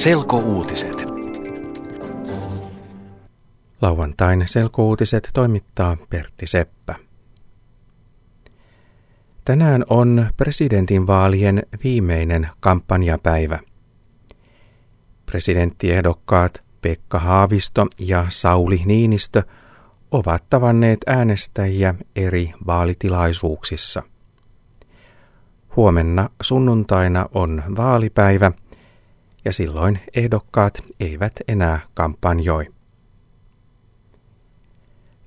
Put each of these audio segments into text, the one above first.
Selkouutiset. Lauantain selkouutiset toimittaa Pertti Seppä. Tänään on presidentinvaalien viimeinen kampanjapäivä. Presidenttiehdokkaat Pekka Haavisto ja Sauli Niinistö ovat tavanneet äänestäjiä eri vaalitilaisuuksissa. Huomenna sunnuntaina on vaalipäivä ja silloin ehdokkaat eivät enää kampanjoi.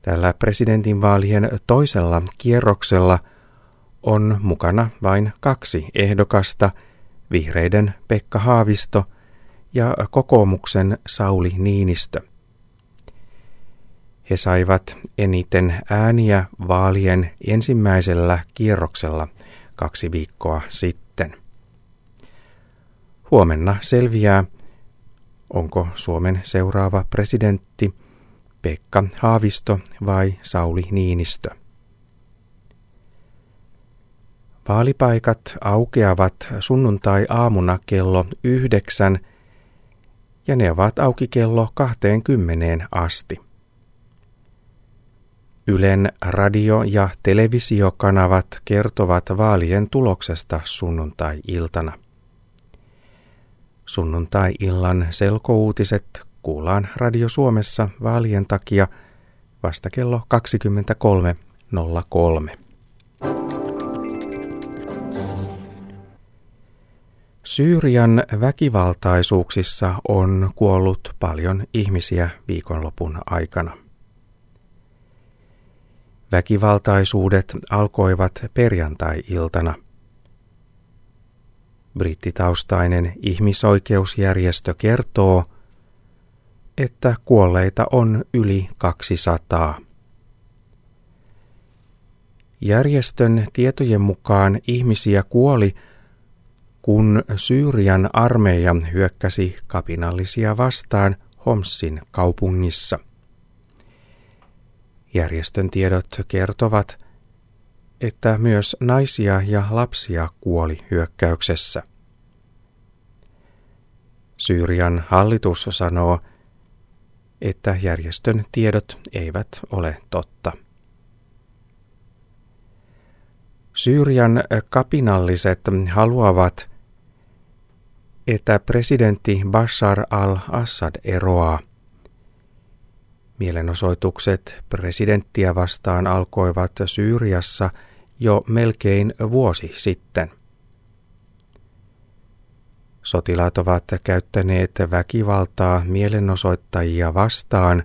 Tällä presidentinvaalien toisella kierroksella on mukana vain kaksi ehdokasta, vihreiden Pekka Haavisto ja kokoomuksen Sauli Niinistö. He saivat eniten ääniä vaalien ensimmäisellä kierroksella kaksi viikkoa sitten. Huomenna selviää, onko Suomen seuraava presidentti Pekka Haavisto vai Sauli Niinistö. Vaalipaikat aukeavat sunnuntai-aamuna kello yhdeksän ja ne ovat auki kello 20 asti. Ylen radio- ja televisiokanavat kertovat vaalien tuloksesta sunnuntai-iltana. Sunnuntai-illan selkouutiset kuullaan Radio Suomessa vaalien takia vasta kello 23.03. Syyrian väkivaltaisuuksissa on kuollut paljon ihmisiä viikonlopun aikana. Väkivaltaisuudet alkoivat perjantai-iltana. Brittitaustainen ihmisoikeusjärjestö kertoo, että kuolleita on yli 200. Järjestön tietojen mukaan ihmisiä kuoli, kun Syyrian armeija hyökkäsi kapinallisia vastaan Homsin kaupungissa. Järjestön tiedot kertovat, että myös naisia ja lapsia kuoli hyökkäyksessä. Syyrian hallitus sanoo, että järjestön tiedot eivät ole totta. Syyrian kapinalliset haluavat, että presidentti Bashar al-Assad eroaa. Mielenosoitukset presidenttiä vastaan alkoivat Syyriassa jo melkein vuosi sitten. Sotilaat ovat käyttäneet väkivaltaa mielenosoittajia vastaan,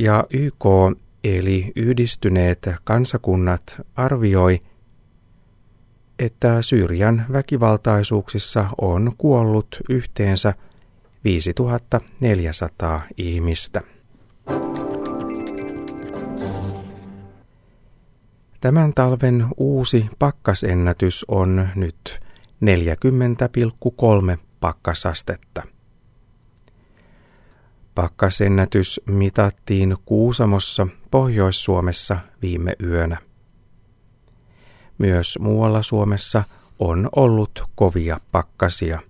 ja YK eli yhdistyneet kansakunnat arvioi, että Syyrian väkivaltaisuuksissa on kuollut yhteensä 5400 ihmistä. Tämän talven uusi pakkasennätys on nyt 40,3 pakkasastetta. Pakkasennätys mitattiin Kuusamossa Pohjois-Suomessa viime yönä. Myös muualla Suomessa on ollut kovia pakkasia.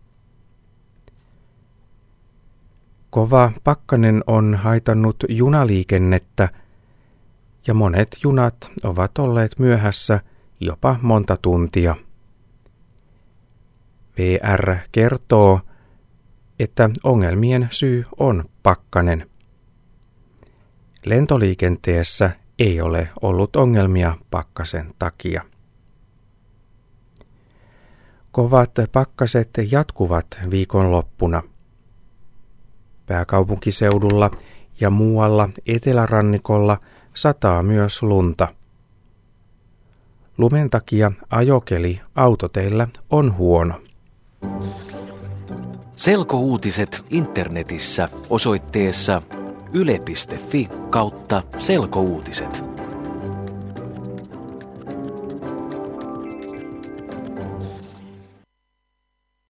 Kova pakkanen on haitannut junaliikennettä ja monet junat ovat olleet myöhässä jopa monta tuntia. VR kertoo, että ongelmien syy on pakkanen. Lentoliikenteessä ei ole ollut ongelmia pakkasen takia. Kovat pakkaset jatkuvat viikonloppuna. Pääkaupunkiseudulla ja muualla etelärannikolla sataa myös lunta. Lumen takia ajokeli autoteillä on huono. Selkouutiset internetissä osoitteessa yle.fi kautta selkouutiset.